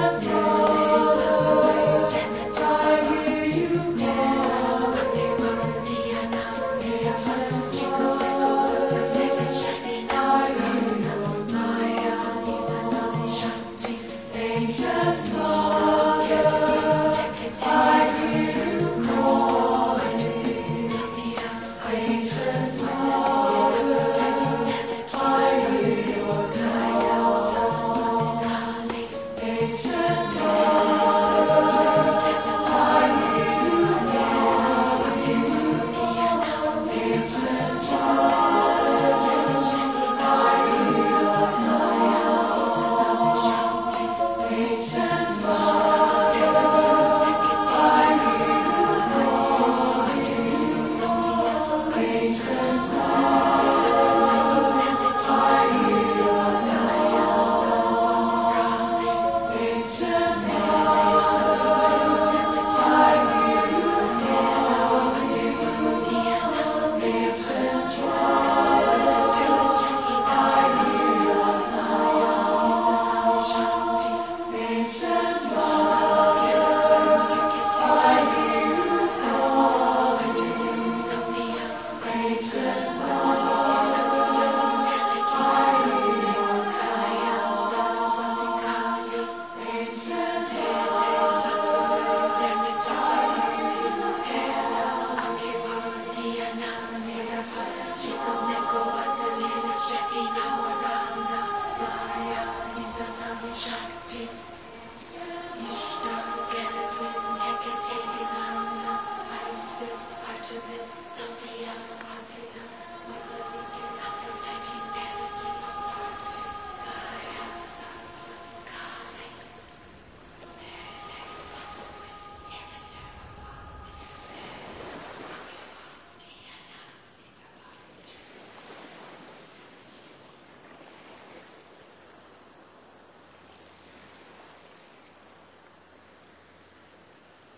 of